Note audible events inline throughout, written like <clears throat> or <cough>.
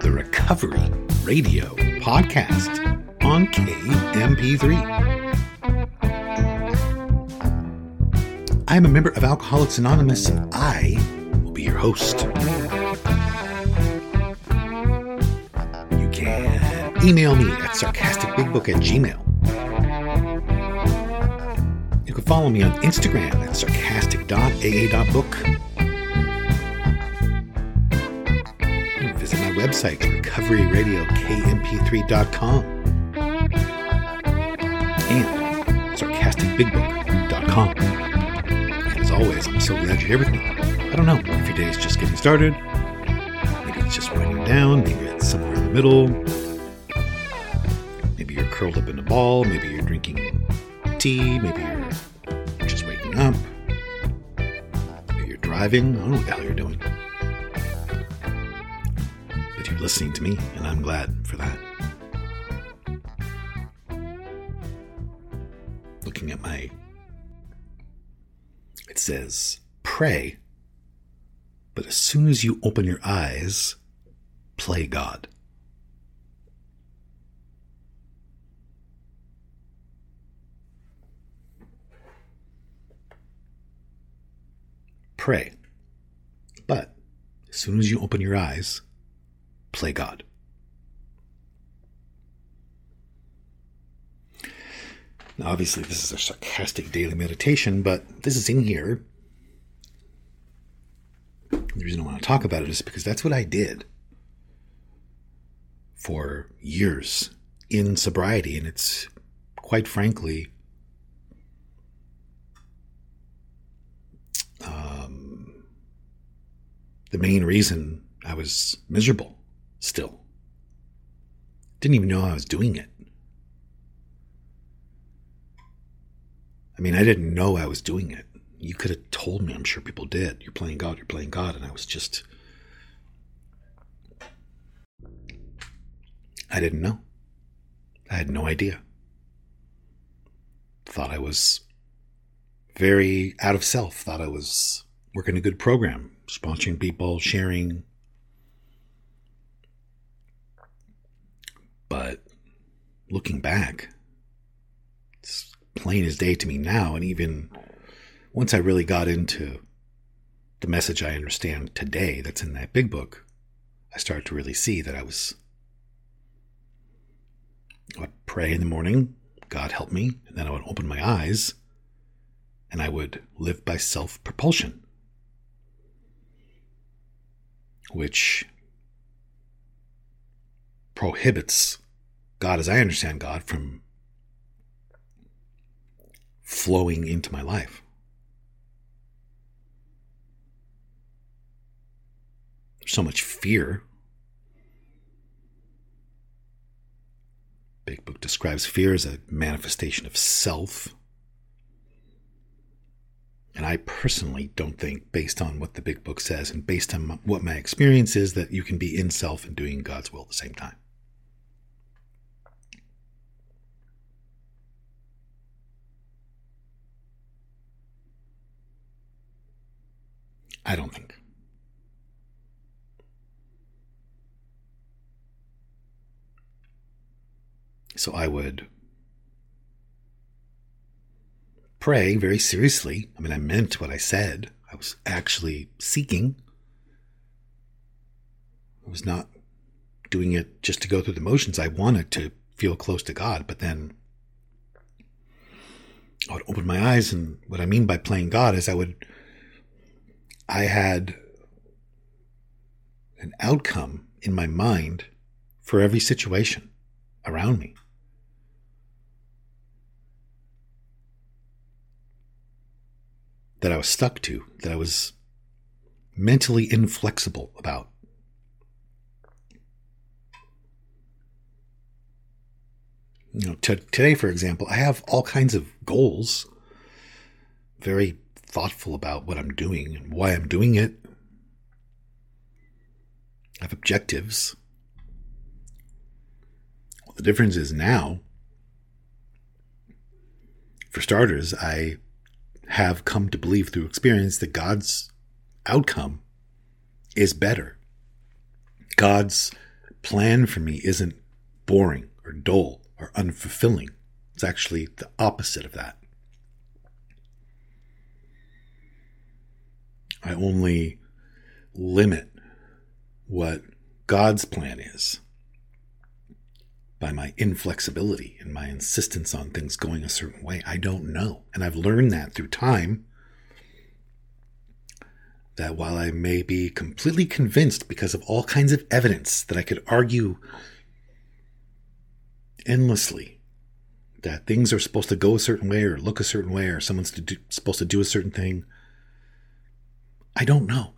the Recovery Radio Podcast on KMP3. I am a member of Alcoholics Anonymous and I will be your host. You can email me at sarcasticbigbook at gmail. You can follow me on Instagram at sarcastic.aa.book. website, recoveryradiokmp3.com and sarcasticbigbook.com. And as always, I'm so glad you're here with me. I don't know if your day is just getting started, maybe it's just winding down, maybe it's somewhere in the middle, maybe you're curled up in a ball, maybe you're drinking tea, maybe you're just waking up, maybe you're driving, I don't know what the hell you're doing. Listening to me, and I'm glad for that. Looking at my. It says, pray, but as soon as you open your eyes, play God. Pray, but as soon as you open your eyes, play God. Now, obviously, this is a sarcastic daily meditation, but this is in here. The reason I want to talk about it is because that's what I did for years in sobriety, and it's quite frankly um, the main reason I was miserable still. Didn't even know I was doing it. I mean, I didn't know I was doing it. You could have told me, I'm sure people did. You're playing God, you're playing God. And I was just. I didn't know. I had no idea. Thought I was very out of self. Thought I was working a good program, sponsoring people, sharing. But looking back, it's plain as day to me now. And even once I really got into the message I understand today that's in that big book, I started to really see that I was. I would pray in the morning, God help me, and then I would open my eyes and I would live by self propulsion, which prohibits God, as I understand God, from flowing into my life. There's so much fear. Big Book describes fear as a manifestation of self. And I personally don't think, based on what the Big Book says and based on what my experience is, that you can be in self and doing God's will at the same time. I don't think. So I would pray very seriously. I mean, I meant what I said. I was actually seeking. I was not doing it just to go through the motions. I wanted to feel close to God, but then I would open my eyes, and what I mean by playing God is I would, I had an outcome in my mind for every situation around me. That I was stuck to, that I was mentally inflexible about. You know, t- today, for example, I have all kinds of goals, very thoughtful about what I'm doing and why I'm doing it. I have objectives. Well, the difference is now, for starters, I have come to believe through experience that God's outcome is better. God's plan for me isn't boring or dull or unfulfilling. It's actually the opposite of that. I only limit what God's plan is by my inflexibility and my insistence on things going a certain way. I don't know. And I've learned that through time that while I may be completely convinced because of all kinds of evidence that I could argue endlessly that things are supposed to go a certain way or look a certain way or someone's to do, supposed to do a certain thing, I don't know.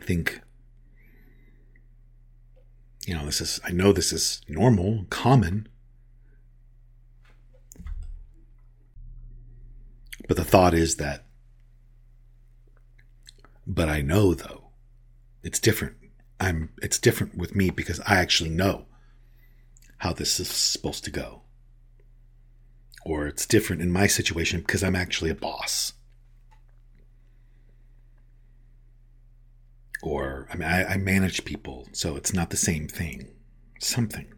I think, you know, this is, I know this is normal, common. But the thought is that, but I know though, it's different. I'm, it's different with me because I actually know how this is supposed to go. Or it's different in my situation because I'm actually a boss. Or, I mean, I, I manage people, so it's not the same thing. Something.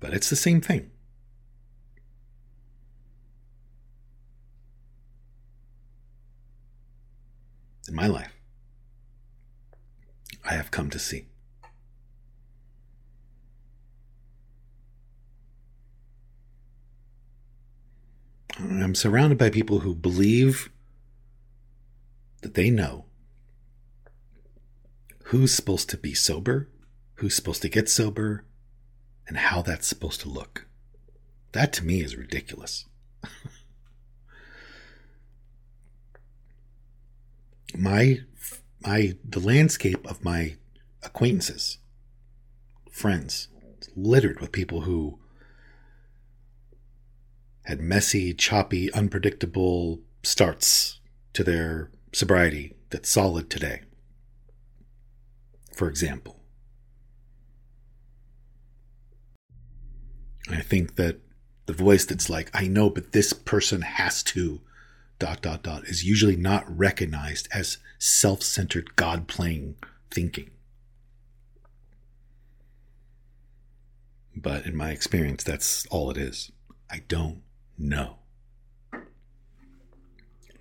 But it's the same thing. In my life, I have come to see. I'm surrounded by people who believe that they know who's supposed to be sober, who's supposed to get sober, and how that's supposed to look. That to me is ridiculous. <laughs> my my the landscape of my acquaintances, friends, littered with people who had messy, choppy, unpredictable starts to their sobriety that's solid today. For example, I think that the voice that's like, I know, but this person has to, dot, dot, dot, is usually not recognized as self centered, God playing thinking. But in my experience, that's all it is. I don't know.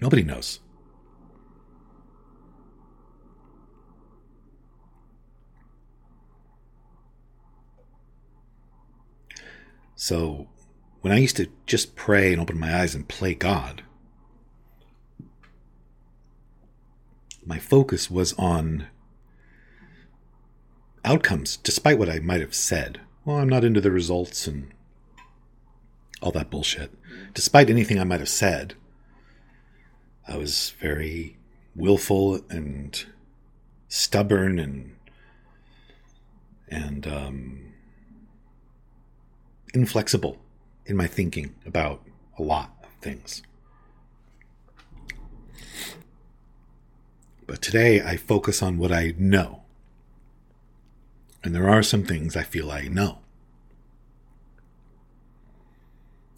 Nobody knows. So, when I used to just pray and open my eyes and play God, my focus was on outcomes, despite what I might have said. Well, I'm not into the results and all that bullshit. Despite anything I might have said, I was very willful and stubborn and and um, inflexible in my thinking about a lot of things. But today I focus on what I know. And there are some things I feel I know.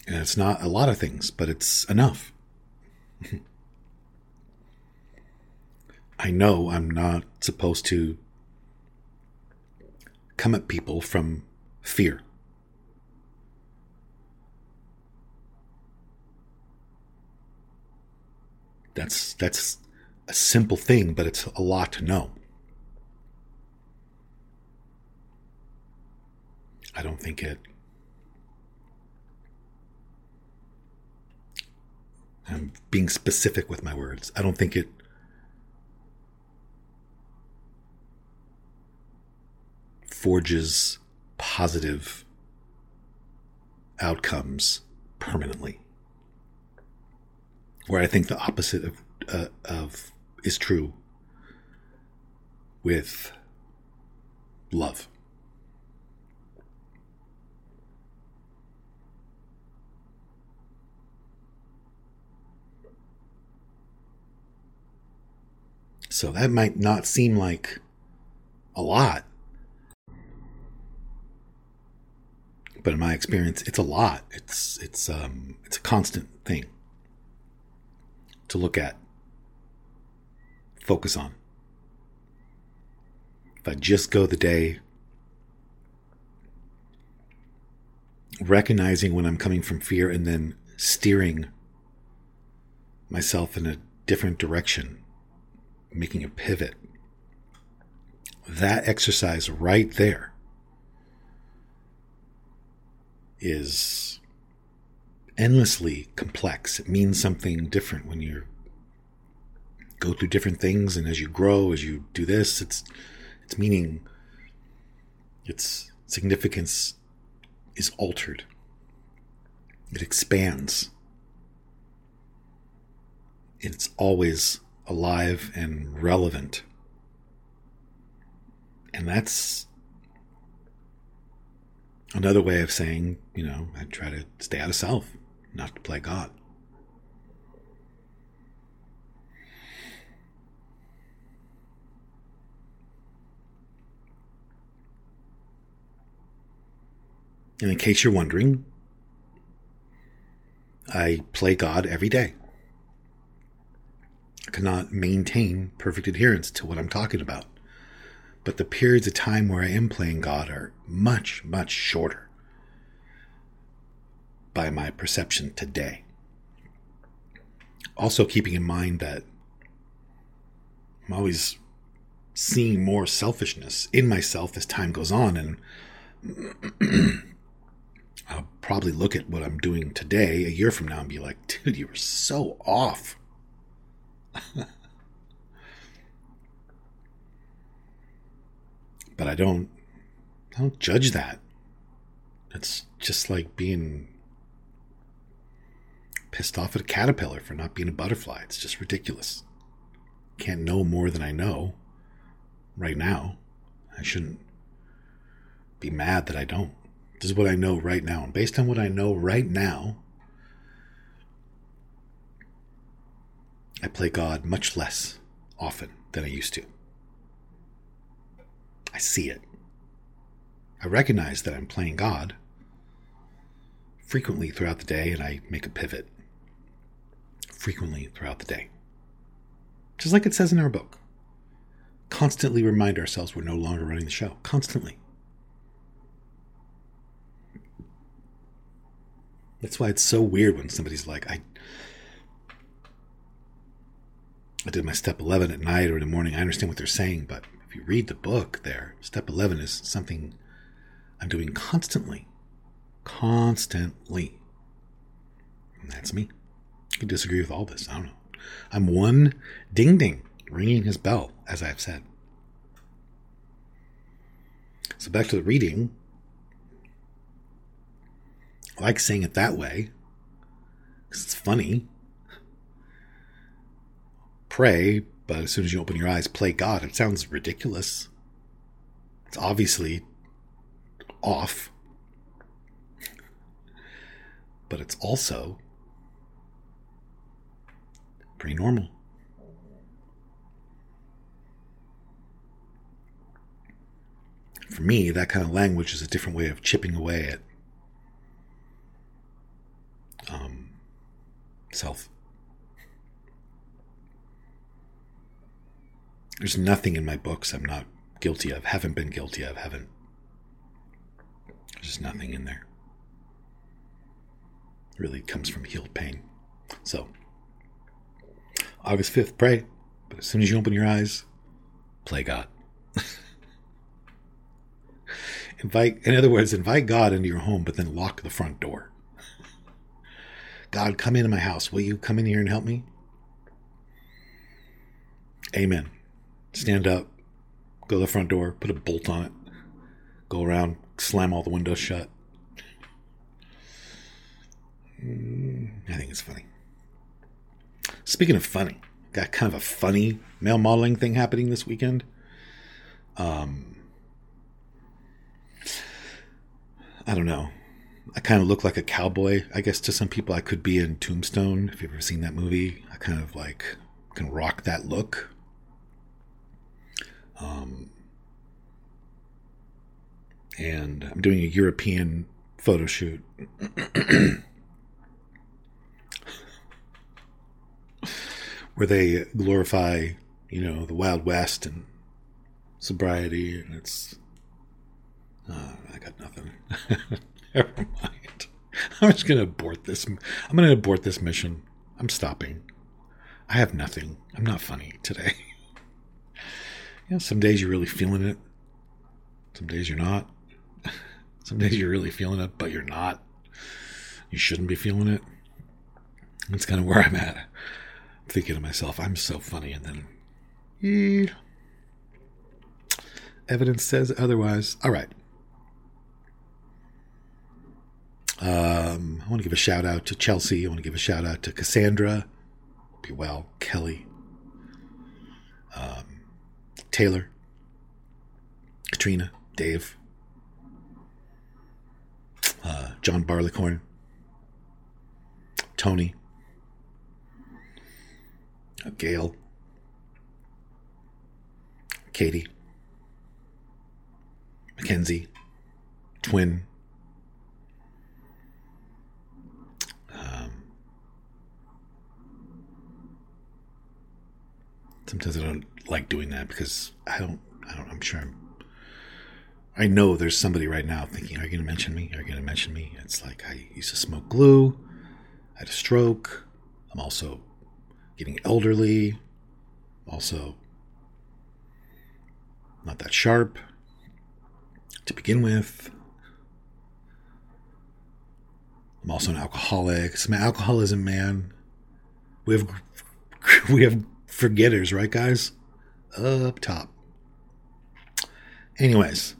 And it's not a lot of things, but it's enough. I know I'm not supposed to come at people from fear. That's that's a simple thing, but it's a lot to know. I don't think it I'm being specific with my words. I don't think it forges positive outcomes permanently. where I think the opposite of uh, of is true with love. So that might not seem like a lot. But in my experience, it's a lot. It's it's um it's a constant thing to look at, focus on. If I just go the day recognizing when I'm coming from fear and then steering myself in a different direction making a pivot. That exercise right there is endlessly complex. It means something different when you go through different things and as you grow, as you do this, it's its meaning, its significance is altered. It expands. It's always alive and relevant. And that's another way of saying, you know, I try to stay out of self, not to play God. And in case you're wondering, I play God every day cannot maintain perfect adherence to what I'm talking about. But the periods of time where I am playing God are much, much shorter by my perception today. Also, keeping in mind that I'm always seeing more selfishness in myself as time goes on, and <clears throat> I'll probably look at what I'm doing today a year from now and be like, dude, you were so off. <laughs> but I don't I don't judge that. It's just like being pissed off at a caterpillar for not being a butterfly. It's just ridiculous. Can't know more than I know right now. I shouldn't be mad that I don't. This is what I know right now. And based on what I know right now, I play God much less often than I used to. I see it. I recognize that I'm playing God frequently throughout the day, and I make a pivot frequently throughout the day. Just like it says in our book. Constantly remind ourselves we're no longer running the show. Constantly. That's why it's so weird when somebody's like, I I did my step 11 at night or in the morning. I understand what they're saying, but if you read the book there, step 11 is something I'm doing constantly. Constantly. And that's me. I can disagree with all this. I don't know. I'm one ding ding ringing his bell, as I've said. So back to the reading. I like saying it that way because it's funny pray, but as soon as you open your eyes, play God. It sounds ridiculous. It's obviously off. But it's also pretty normal. For me, that kind of language is a different way of chipping away at um, self. There's nothing in my books I'm not guilty of, haven't been guilty of, haven't. There's just nothing in there. It really comes from healed pain. So, August 5th, pray. But as soon as you open your eyes, play God. <laughs> invite, in other words, invite God into your home, but then lock the front door. God, come into my house. Will you come in here and help me? Amen stand up, go to the front door, put a bolt on it, go around, slam all the windows shut. Mm, I think it's funny. Speaking of funny, got kind of a funny male modeling thing happening this weekend. Um, I don't know. I kind of look like a cowboy. I guess to some people, I could be in Tombstone. If you've ever seen that movie, I kind of like can rock that look. Um, and I'm doing a European photo shoot. <coughs> where they glorify, you know, the Wild West and sobriety, and it's. Uh, I got nothing. <laughs> Never mind. I'm just gonna abort this. I'm gonna abort this mission. I'm stopping. I have nothing. I'm not funny today. <laughs> yeah, some days you're really feeling it. Some days you're not. <laughs> Some days you're really feeling it, but you're not. You shouldn't be feeling it. That's kind of where I'm at. I'm thinking to myself, I'm so funny, and then. Eh, evidence says otherwise. All right. Um, I want to give a shout out to Chelsea. I want to give a shout out to Cassandra. Be well. Kelly. Um, Taylor. Katrina. Dave. Uh, John Barleycorn. Tony. Uh, Gail. Katie. Mackenzie. Twin. Um, sometimes I don't like doing that because I don't. I don't. I'm sure. I'm, I know there's somebody right now thinking, "Are you going to mention me? Are you going to mention me?" It's like I used to smoke glue. I had a stroke. I'm also getting elderly. Also, not that sharp to begin with. I'm also an alcoholic. It's my alcoholism, man. We have <laughs> we have forgetters, right, guys? Up top. Anyways,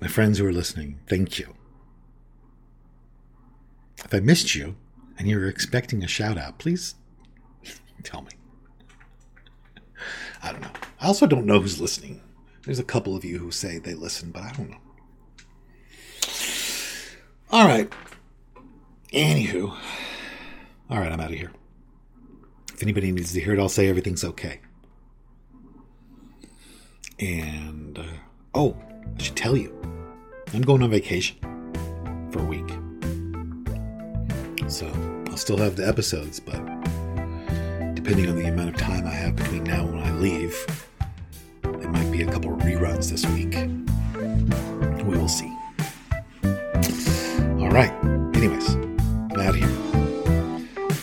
my friends who are listening, thank you. If I missed you and you're expecting a shout out, please <laughs> tell me. I don't know. I also don't know who's listening. There's a couple of you who say they listen, but I don't know. All right. Anywho. All right, I'm out of here. If anybody needs to hear it, I'll say everything's okay. And, uh, oh, I should tell you, I'm going on vacation for a week. So I'll still have the episodes, but depending on the amount of time I have between now and when I leave, there might be a couple of reruns this week. We will see. All right. Anyways,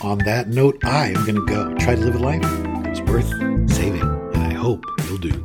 On that note, I am going to go try to live a life that's worth saving, and I hope you'll do.